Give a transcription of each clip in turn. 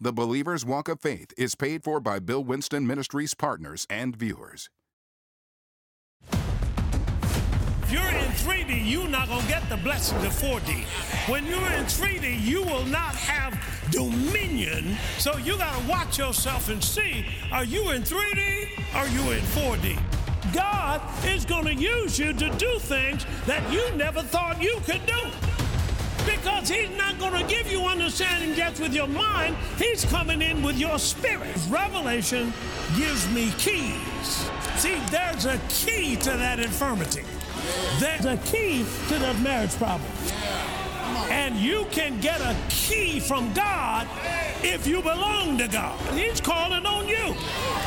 The Believer's Walk of Faith is paid for by Bill Winston Ministries partners and viewers. If you're in 3D, you're not going to get the blessings of 4D. When you're in 3D, you will not have dominion. So you got to watch yourself and see are you in 3D? Are you in 4D? God is going to use you to do things that you never thought you could do. Because he's not going to give you understanding just with your mind. He's coming in with your spirit. Revelation gives me keys. See, there's a key to that infirmity. There's a key to the marriage problem. And you can get a key from God if you belong to God. He's calling on you.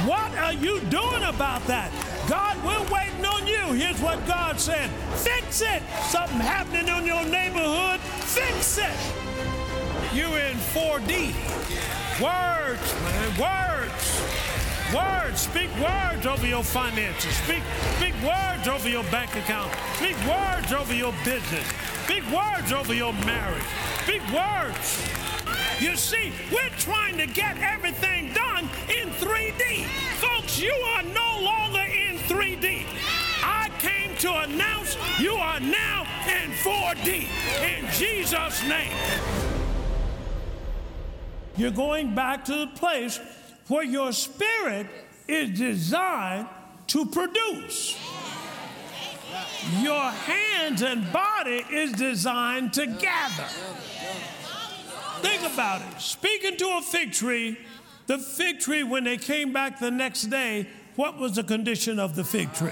What are you doing about that? God, we're waiting on you. Here's what God said Fix it. Something happening in your neighborhood, fix it. You're in 4D. Words, man, words. Words. Speak words over your finances. Speak, speak words over your bank account. Speak words over your business. Speak words over your marriage. Speak words. You see, we're trying to get everything done in 3D. Folks, you are no longer 3D. I came to announce you are now in 4D. In Jesus' name. You're going back to the place where your spirit is designed to produce. Your hands and body is designed to gather. Think about it. Speaking to a fig tree, the fig tree, when they came back the next day, what was the condition of the fig tree?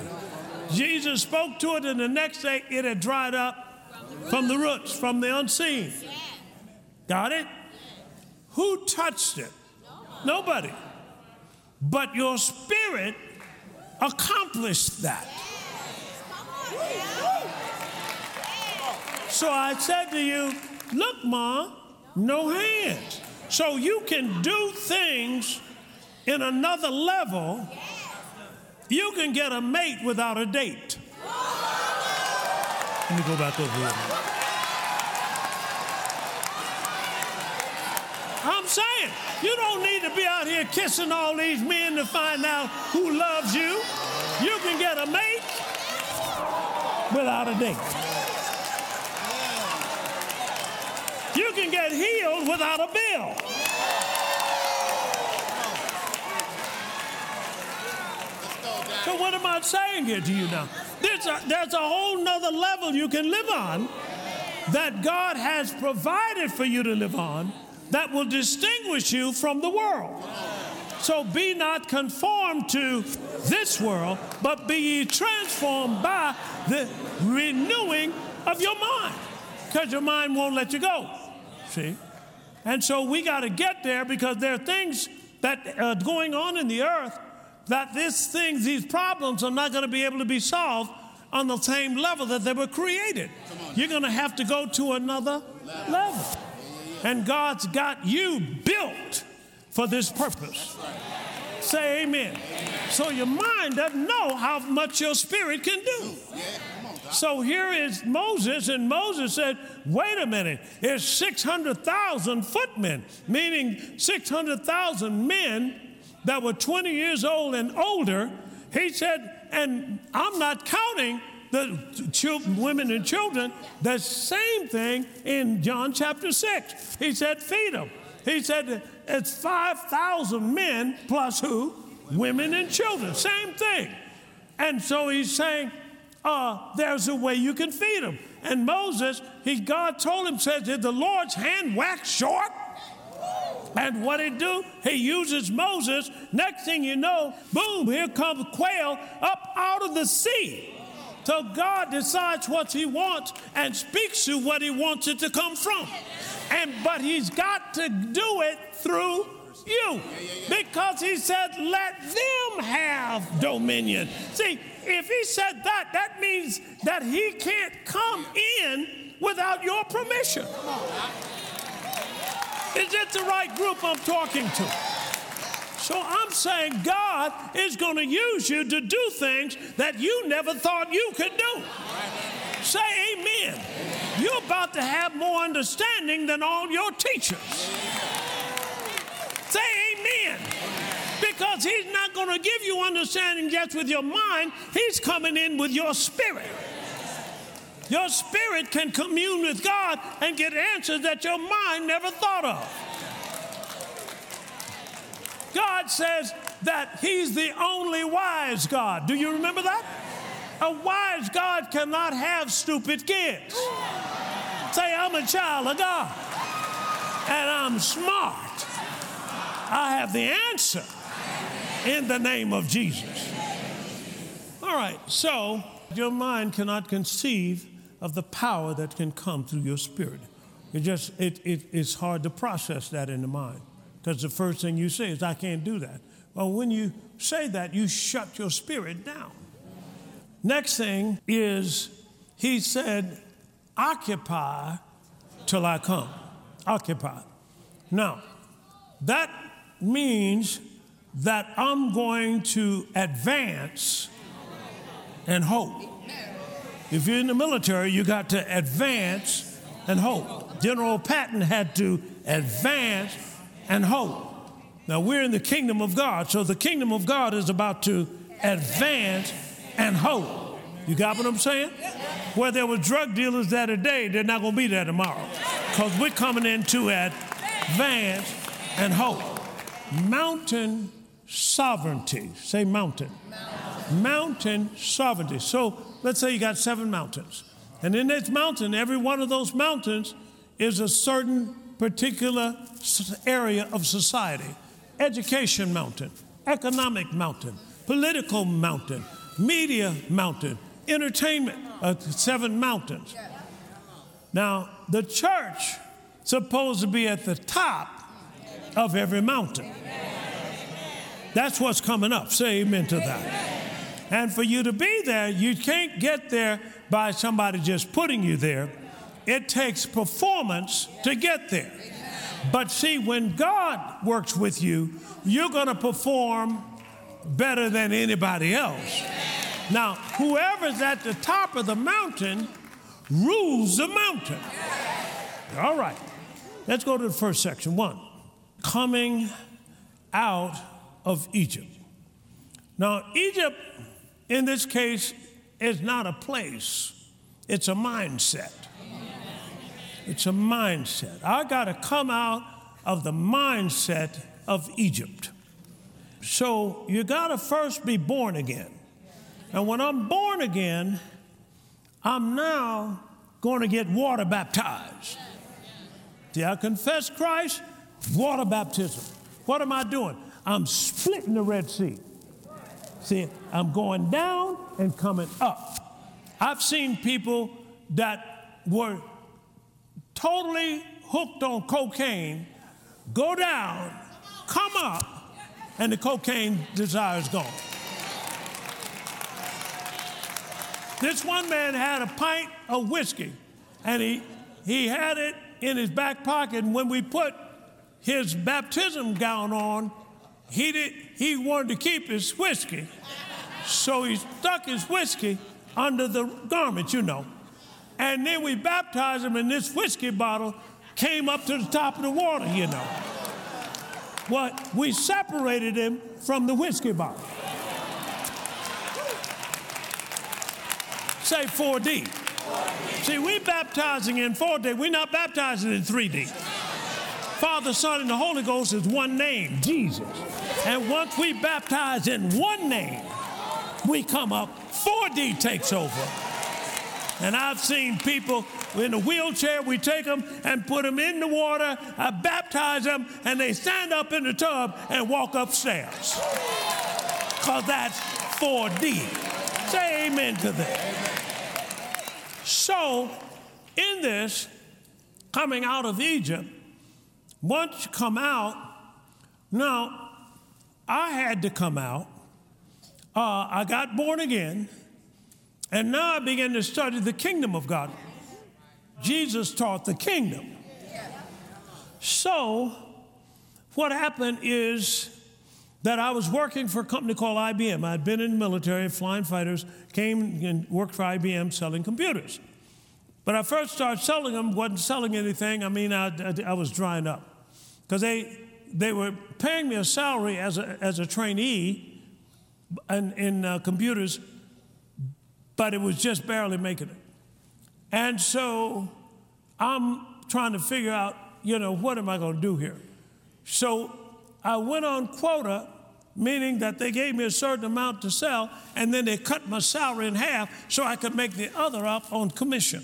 Jesus spoke to it, and the next day it had dried up from the roots, from the unseen. Got it? Who touched it? Nobody. But your spirit accomplished that. So I said to you, look, Mom, no hands. So you can do things in another level. You can get a mate without a date. Let me go back over here. I'm saying, you don't need to be out here kissing all these men to find out who loves you. You can get a mate without a date. You can get healed without a bill. What am I saying here to you now? There's a, there's a whole nother level you can live on that God has provided for you to live on that will distinguish you from the world. So be not conformed to this world, but be ye transformed by the renewing of your mind. Because your mind won't let you go. See? And so we got to get there because there are things that are going on in the earth that these things, these problems are not going to be able to be solved on the same level that they were created. You're going to have to go to another level. And God's got you built for this purpose. Say amen. So your mind doesn't know how much your spirit can do. So here is Moses, and Moses said, Wait a minute, there's 600,000 footmen, meaning 600,000 men that were 20 years old and older. He said, and I'm not counting the children, women and children. The same thing in John chapter 6. He said, Feed them. He said, It's 5,000 men plus who? Women and children. Same thing. And so he's saying, uh, there's a way you can feed them. And Moses, he, God told him, says, did the Lord's hand wax short? And what he do? He uses Moses. Next thing you know, boom, here comes quail up out of the sea. So God decides what he wants and speaks to what he wants it to come from. And but he's got to do it through you. Because he said, let them have dominion. See, if he said that, that means that he can't come in without your permission. Is it the right group I'm talking to? So I'm saying God is going to use you to do things that you never thought you could do. Say amen. You're about to have more understanding than all your teachers. Say amen. Because he's not going to give you understanding just with your mind, he's coming in with your spirit. Your spirit can commune with God and get answers that your mind never thought of. God says that He's the only wise God. Do you remember that? A wise God cannot have stupid kids. Say, I'm a child of God and I'm smart. I have the answer in the name of Jesus. All right, so your mind cannot conceive of the power that can come through your spirit. It just it, it, it's hard to process that in the mind because the first thing you say is, I can't do that. Well, when you say that, you shut your spirit down. Next thing is, he said, occupy till I come. Occupy. Now, that means that I'm going to advance and hope. If you're in the military, you got to advance and hope. General Patton had to advance and hope. Now we're in the kingdom of God, so the kingdom of God is about to advance and hope. You got what I'm saying? Where there were drug dealers that day, they're not going to be there tomorrow. Because we're coming into advance and hope. Mountain sovereignty. Say mountain. mountain. Mountain sovereignty. So let's say you got seven mountains. And in this mountain, every one of those mountains is a certain particular area of society education mountain, economic mountain, political mountain, media mountain, entertainment, uh, seven mountains. Now, the church supposed to be at the top of every mountain. That's what's coming up. Say amen to that. And for you to be there, you can't get there by somebody just putting you there. It takes performance to get there. But see, when God works with you, you're going to perform better than anybody else. Now, whoever's at the top of the mountain rules the mountain. All right, let's go to the first section. One, coming out of Egypt. Now, Egypt, in this case, is not a place, it's a mindset. It's a mindset. I got to come out of the mindset of Egypt. So you got to first be born again. And when I'm born again, I'm now going to get water baptized. See, I confess Christ, water baptism. What am I doing? I'm splitting the Red Sea. See, I'm going down and coming up. I've seen people that were totally hooked on cocaine, go down, come up, and the cocaine desire is gone. This one man had a pint of whiskey, and he, he had it in his back pocket. And when we put his baptism gown on, he, did, he wanted to keep his whiskey. So he stuck his whiskey under the garment, you know. And then we baptized him, and this whiskey bottle came up to the top of the water, you know. What? We separated him from the whiskey bottle. Say 4D. 4D. See, we're baptizing in 4D. We're not baptizing in 3D. Father, Son, and the Holy Ghost is one name, Jesus. And once we baptize in one name, we come up, 4D takes over. And I've seen people in a wheelchair, we take them and put them in the water, I baptize them, and they stand up in the tub and walk upstairs. Because that's 4D. Say amen to that. So, in this, coming out of Egypt, once you come out, now, I had to come out. Uh, I got born again. And now I begin to study the kingdom of God. Jesus taught the kingdom. So, what happened is that I was working for a company called IBM. I'd been in the military, flying fighters, came and worked for IBM selling computers. But I first started selling them, wasn't selling anything. I mean, I, I, I was drying up. Because they, they were paying me a salary as a, as a trainee, in, in uh, computers, but it was just barely making it. And so I'm trying to figure out, you know, what am I going to do here? So I went on quota, meaning that they gave me a certain amount to sell, and then they cut my salary in half so I could make the other up on commission.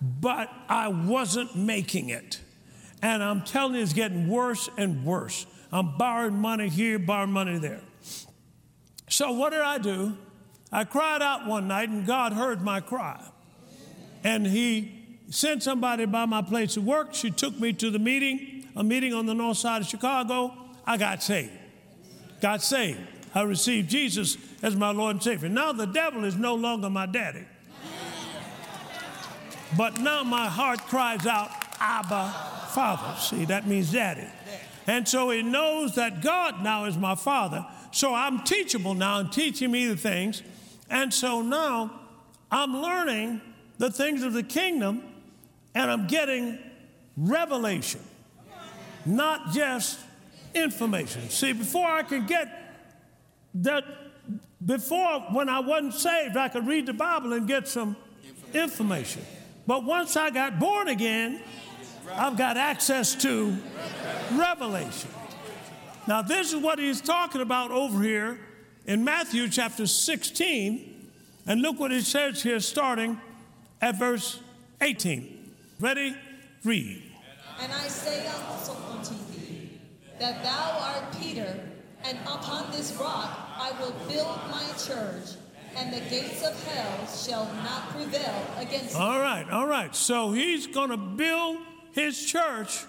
But I wasn't making it. And I'm telling you, it's getting worse and worse. I'm borrowing money here, borrowing money there. So what did I do? I cried out one night, and God heard my cry. And He sent somebody by my place of work. She took me to the meeting, a meeting on the north side of Chicago. I got saved. Got saved. I received Jesus as my Lord and Savior. Now the devil is no longer my daddy. But now my heart cries out, Abba, Father. See, that means daddy. And so he knows that God now is my Father. So I'm teachable now and teaching me the things. And so now I'm learning the things of the kingdom and I'm getting revelation, not just information. See, before I could get that, before when I wasn't saved, I could read the Bible and get some information. But once I got born again, I've got access to revelation. Now, this is what he's talking about over here in Matthew chapter 16. And look what it says here, starting at verse 18. Ready? Read. And I say also unto thee, that thou art Peter, and upon this rock I will build my church, and the gates of hell shall not prevail against it. All right, all right. So he's going to build his church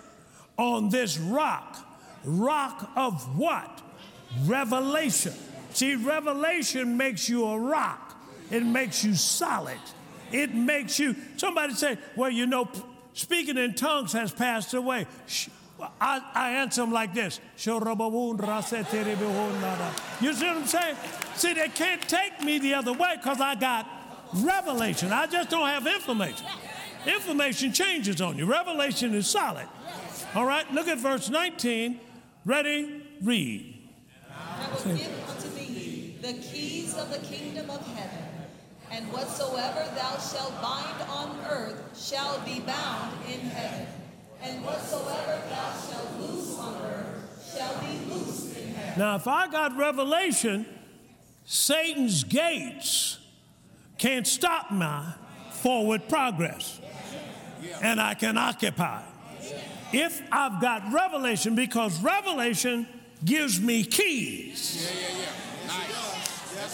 on this rock. Rock of what? Revelation. See, revelation makes you a rock, it makes you solid. It makes you, somebody say, well, you know, speaking in tongues has passed away. I, I answer them like this. You see what I'm saying? See, they can't take me the other way because I got revelation. I just don't have information. Information changes on you. Revelation is solid. All right, look at verse 19. Ready? Read. I will give unto thee the keys of the kingdom of heaven. And whatsoever thou shalt bind on earth shall be bound in heaven. And whatsoever thou shalt loose on earth shall be loosed in heaven. Now, if I got revelation, Satan's gates can't stop my forward progress. And I can occupy. If I've got revelation, because revelation gives me keys.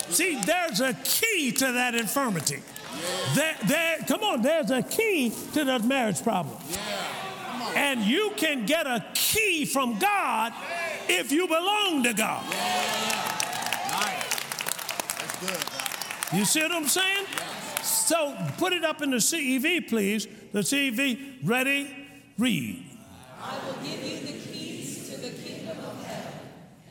See, there's a key to that infirmity. There, there, come on, there's a key to that marriage problem. And you can get a key from God if you belong to God. You see what I'm saying? So put it up in the CEV, please. The CEV, ready, read. I will give you the keys to the kingdom of heaven,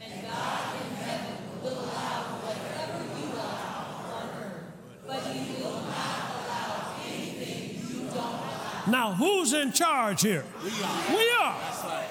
and God in heaven will allow whatever you allow on earth, but He will not allow anything you don't allow. Now, who's in charge here? We are. We are.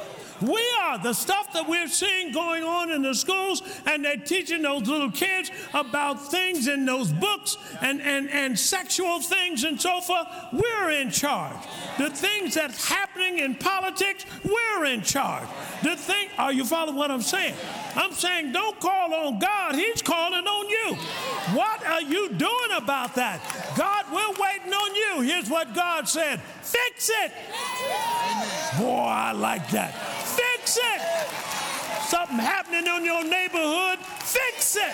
We are. The stuff that we're seeing going on in the schools, and they're teaching those little kids about things in those books and, and, and sexual things and so forth, we're in charge. The things that's happening in politics, we're in charge. The thing, are you following what I'm saying? I'm saying don't call on God, He's calling on you. What are you doing about that? God, we're waiting on you. Here's what God said fix it. Boy, I like that. Fix it. Something happening in your neighborhood, fix it.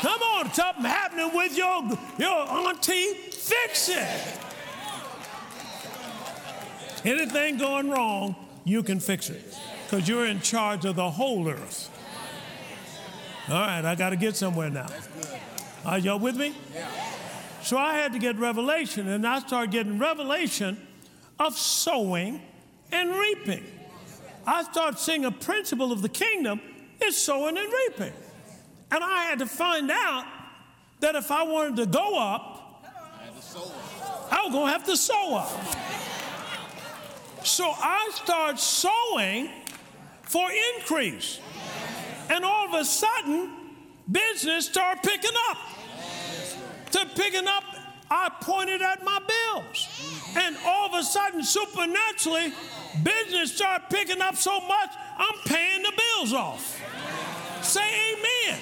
Come on, something happening with your, your auntie, fix it. Anything going wrong, you can fix it because you're in charge of the whole earth. All right, I got to get somewhere now. Are y'all with me? So I had to get revelation, and I started getting revelation of sowing and reaping. I started seeing a principle of the kingdom is sowing and reaping. And I had to find out that if I wanted to go up, I was going to have to sow up. So I start sowing for increase. And all of a sudden, business started picking up. To picking up, I pointed at my bills. And all of a sudden, supernaturally, business started picking up so much, I'm paying the bills off. Say amen.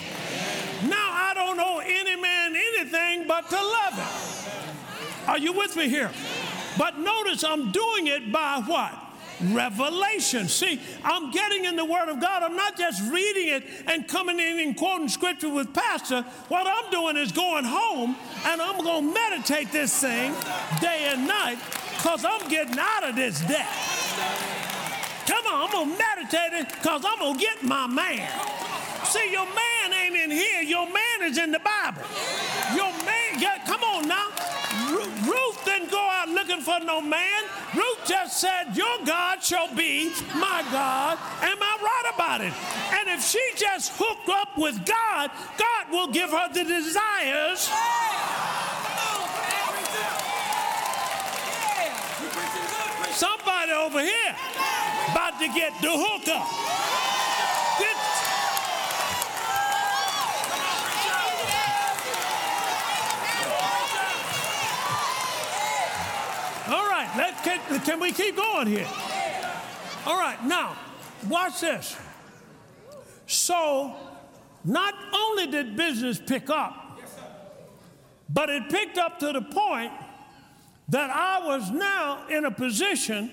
Now I don't owe any man anything but to love him. Are you with me here? But notice I'm doing it by what? Revelation. See, I'm getting in the Word of God. I'm not just reading it and coming in and quoting scripture with Pastor. What I'm doing is going home and I'm going to meditate this thing day and night because I'm getting out of this debt. Come on, I'm going to meditate it because I'm going to get my man. See, your man ain't in here. Your man is in the Bible. Your man, yeah, come on now. Ruth didn't go out looking for no man. Ruth just said, Your God shall be my God. Am I right about it? And if she just hooked up with God, God will give her the desires. Somebody over here about to get the hookup. Let, can, can we keep going here? All right, now, watch this. So, not only did business pick up, but it picked up to the point that I was now in a position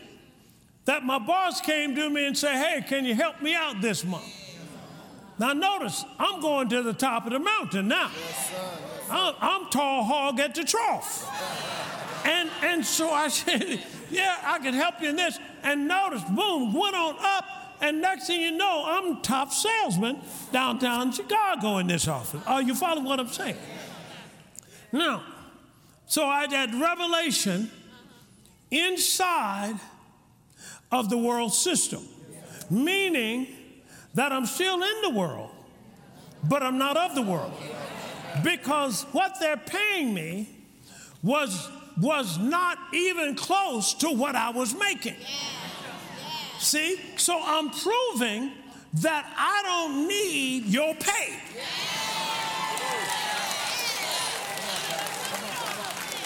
that my boss came to me and said, Hey, can you help me out this month? Now, notice, I'm going to the top of the mountain now. I'm tall hog at the trough. And, and so I said, Yeah, I can help you in this. And notice, boom, went on up. And next thing you know, I'm top salesman downtown Chicago in this office. Are you following what I'm saying? Now, so I had revelation inside of the world system, meaning that I'm still in the world, but I'm not of the world. Because what they're paying me was was not even close to what I was making. See? So I'm proving that I don't need your pay.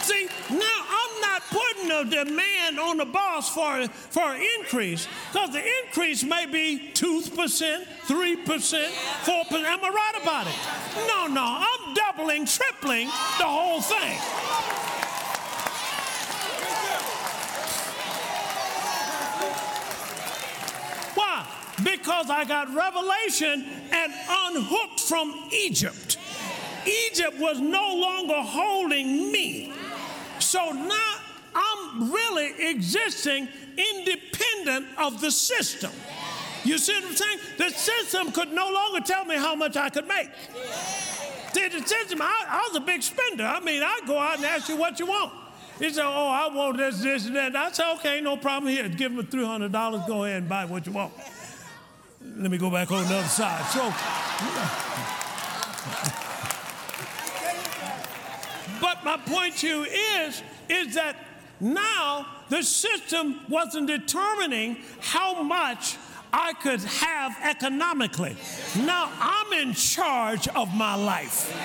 See, now I'm not putting a demand on the boss for, for an increase because the increase may be 2%, 3%, 4%. Am I right about it? No, no, I'm doubling, tripling the whole thing. Because I got revelation and unhooked from Egypt. Egypt was no longer holding me. So now I'm really existing independent of the system. You see what I'm saying? The system could no longer tell me how much I could make. See, the system, I, I was a big spender. I mean, I'd go out and ask you what you want. He said, Oh, I want this, this, and that. I said, Okay, no problem here. Give him $300. Go ahead and buy what you want. Let me go back on the other side. So, but my point to you is, is that now the system wasn't determining how much I could have economically. Now I'm in charge of my life.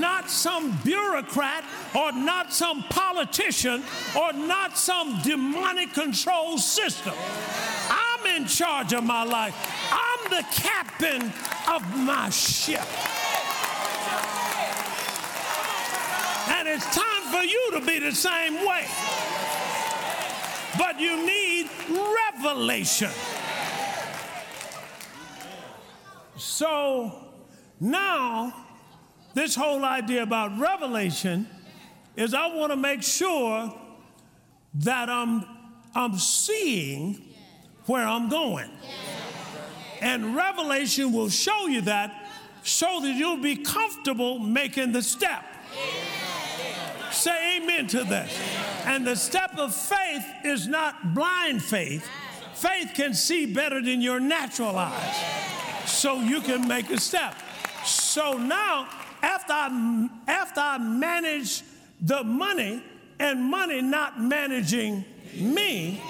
Not some bureaucrat or not some politician or not some demonic control system. In charge of my life. I'm the captain of my ship. And it's time for you to be the same way. But you need revelation. So now, this whole idea about revelation is I want to make sure that I'm, I'm seeing where I'm going. And revelation will show you that so that you'll be comfortable making the step. Say amen to this. And the step of faith is not blind faith. Faith can see better than your natural eyes. So you can make a step. So now, after I, after I manage the money and money not managing me,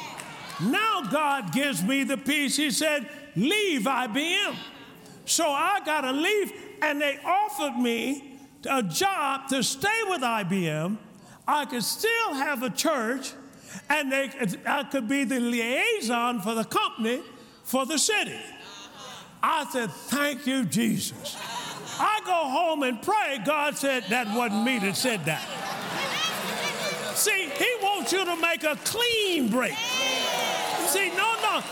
now God gives me the peace. He said, Leave IBM. So I got to leave, and they offered me a job to stay with IBM. I could still have a church, and they, I could be the liaison for the company for the city. I said, Thank you, Jesus. I go home and pray. God said, That wasn't me that said that. See, He wants you to make a clean break. See, no, no.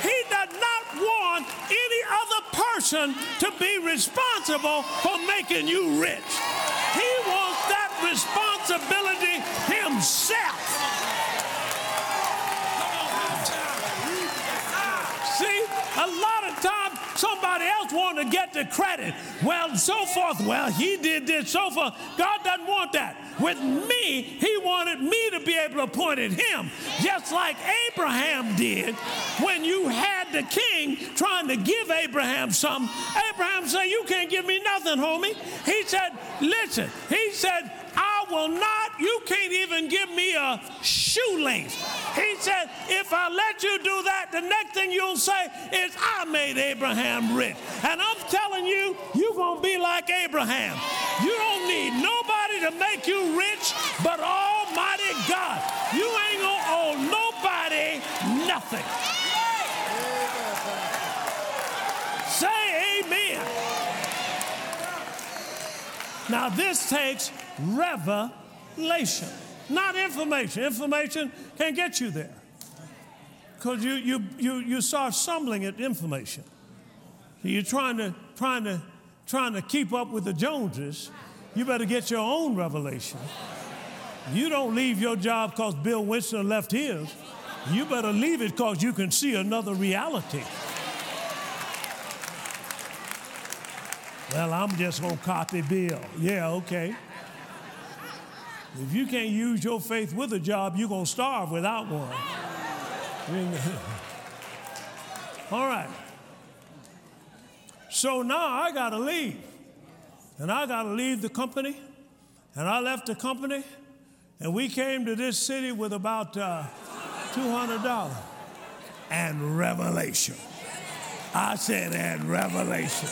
He does not want any other person to be responsible for making you rich. He wants that responsibility himself. See, a lot of times somebody else want to get the credit. Well, so forth. Well, he did this, so forth. God doesn't want that. With me, he wanted me to be able to point at him, just like Abraham did when you had the king trying to give Abraham something. Abraham said, You can't give me nothing, homie. He said, Listen, he said, I will not, you can't even give me a shoelace. He said, if I let you do that, the next thing you'll say is, I made Abraham rich. And I'm telling you, you're going to be like Abraham. You don't need nobody to make you rich but Almighty God. You ain't going to owe nobody nothing. Say amen. Now, this takes revelation, not information. Information can't get you there because you, you, you, you start stumbling at information. You're trying to, trying, to, trying to keep up with the Joneses. You better get your own revelation. You don't leave your job because Bill Winston left his. You better leave it because you can see another reality. Well, I'm just going to copy Bill. Yeah, okay. If you can't use your faith with a job, you're going to starve without one. All right. So now I got to leave. And I got to leave the company. And I left the company. And we came to this city with about uh, $200 and revelation. I said, and revelation.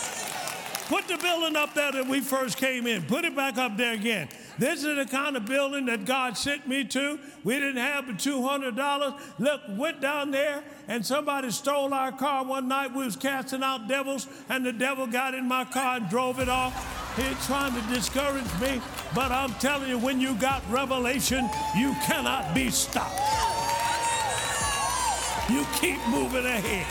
Put the building up there that we first came in. Put it back up there again. This is the kind of building that God sent me to. We didn't have the $200. Look, went down there and somebody stole our car one night. We was casting out devils and the devil got in my car and drove it off. He's trying to discourage me, but I'm telling you, when you got revelation, you cannot be stopped. You keep moving ahead.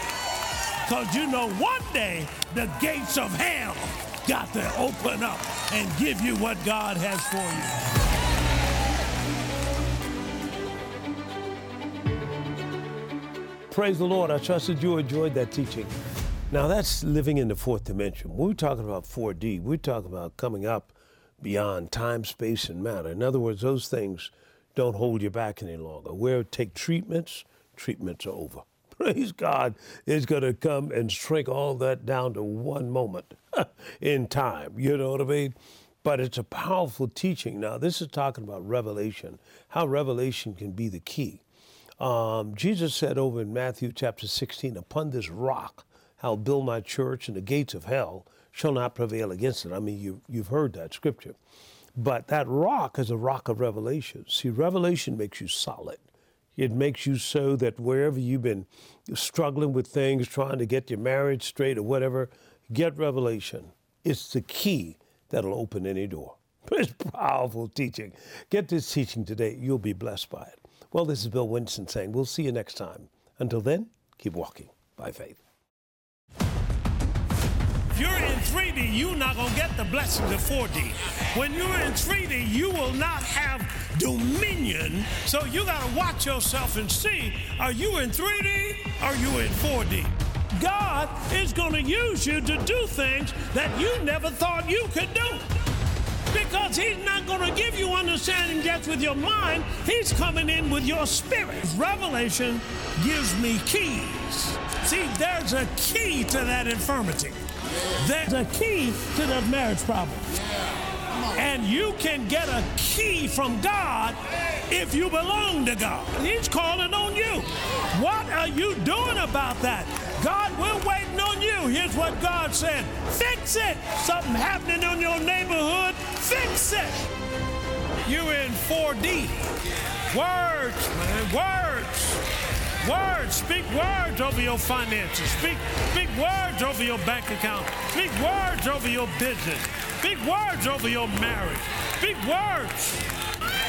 Because you know one day the gates of hell got to open up and give you what God has for you. Praise the Lord. I trust that you enjoyed that teaching. Now, that's living in the fourth dimension. We're talking about 4D. We're talking about coming up beyond time, space, and matter. In other words, those things don't hold you back any longer. Where take treatments, treatments are over praise God, is going to come and shrink all that down to one moment in time. You know what I mean? But it's a powerful teaching. Now, this is talking about revelation, how revelation can be the key. Um, Jesus said over in Matthew chapter 16, Upon this rock I'll build my church, and the gates of hell shall not prevail against it. I mean, you, you've heard that scripture. But that rock is a rock of revelation. See, revelation makes you solid. It makes you so that wherever you've been struggling with things, trying to get your marriage straight or whatever, get revelation. It's the key that'll open any door. It's powerful teaching. Get this teaching today. You'll be blessed by it. Well, this is Bill Winston saying we'll see you next time. Until then, keep walking by faith If you're in 3D, you're not going to get the blessings of 4D. When you're in 3D, you will not have dominion. So you got to watch yourself and see are you in 3D? Are you in 4D? God is going to use you to do things that you never thought you could do. Because he's not going to give you understanding just with your mind, he's coming in with your spirit. Revelation gives me keys. See, there's a key to that infirmity. There's a key to the marriage problem. And you can get a key from God if you belong to God. He's calling on you. What are you doing about that? God, we're waiting on you. Here's what God said, fix it. Something happening in your neighborhood, fix it. You're in 4D. Words, man, words. Words. Speak words over your finances. Speak, speak words over your bank account. Speak words over your business. Speak words over your marriage. Speak words.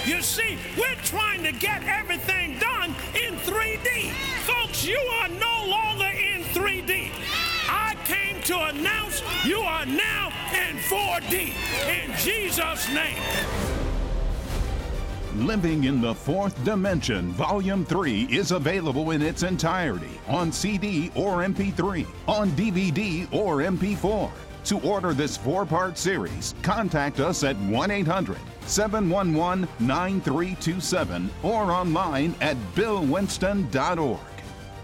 You see, we're trying to get everything done in 3D. Folks, you are no longer 3D. I came to announce you are now in 4D. In Jesus' name. Living in the Fourth Dimension, Volume 3 is available in its entirety on CD or MP3, on DVD or MP4. To order this four part series, contact us at 1 800 711 9327 or online at billwinston.org.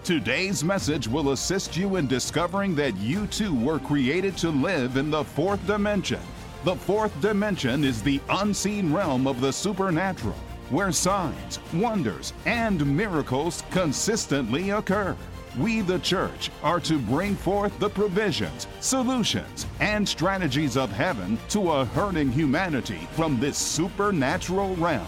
Today's message will assist you in discovering that you too were created to live in the fourth dimension. The fourth dimension is the unseen realm of the supernatural, where signs, wonders, and miracles consistently occur. We, the church, are to bring forth the provisions, solutions, and strategies of heaven to a hurting humanity from this supernatural realm.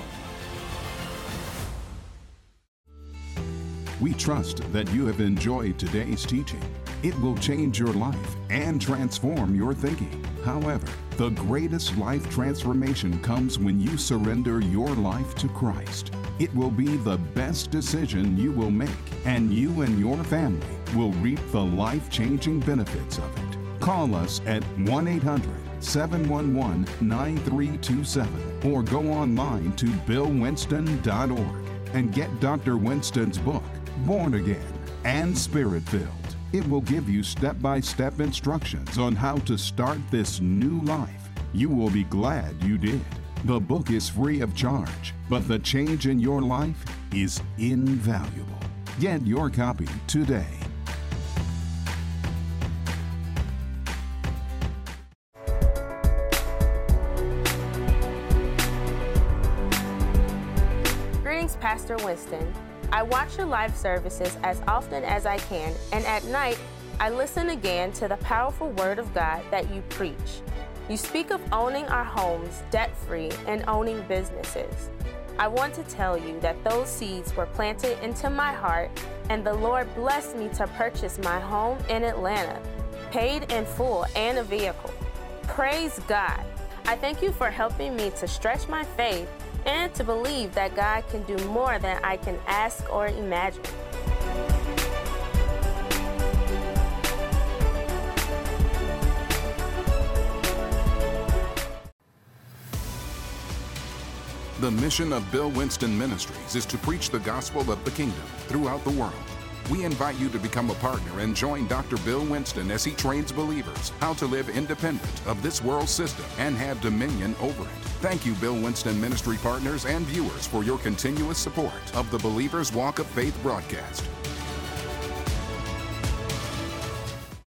We trust that you have enjoyed today's teaching. It will change your life and transform your thinking. However, the greatest life transformation comes when you surrender your life to Christ. It will be the best decision you will make, and you and your family will reap the life changing benefits of it. Call us at 1 800 711 9327 or go online to billwinston.org and get Dr. Winston's book, Born Again and Spirit Filled. It will give you step by step instructions on how to start this new life. You will be glad you did. The book is free of charge, but the change in your life is invaluable. Get your copy today. Greetings, Pastor Winston. I watch your live services as often as I can, and at night, I listen again to the powerful Word of God that you preach. You speak of owning our homes debt free and owning businesses. I want to tell you that those seeds were planted into my heart, and the Lord blessed me to purchase my home in Atlanta, paid in full and a vehicle. Praise God. I thank you for helping me to stretch my faith and to believe that God can do more than I can ask or imagine. The mission of Bill Winston Ministries is to preach the gospel of the kingdom throughout the world. We invite you to become a partner and join Dr. Bill Winston as he trains believers how to live independent of this world system and have dominion over it. Thank you, Bill Winston Ministry partners and viewers, for your continuous support of the Believer's Walk of Faith broadcast.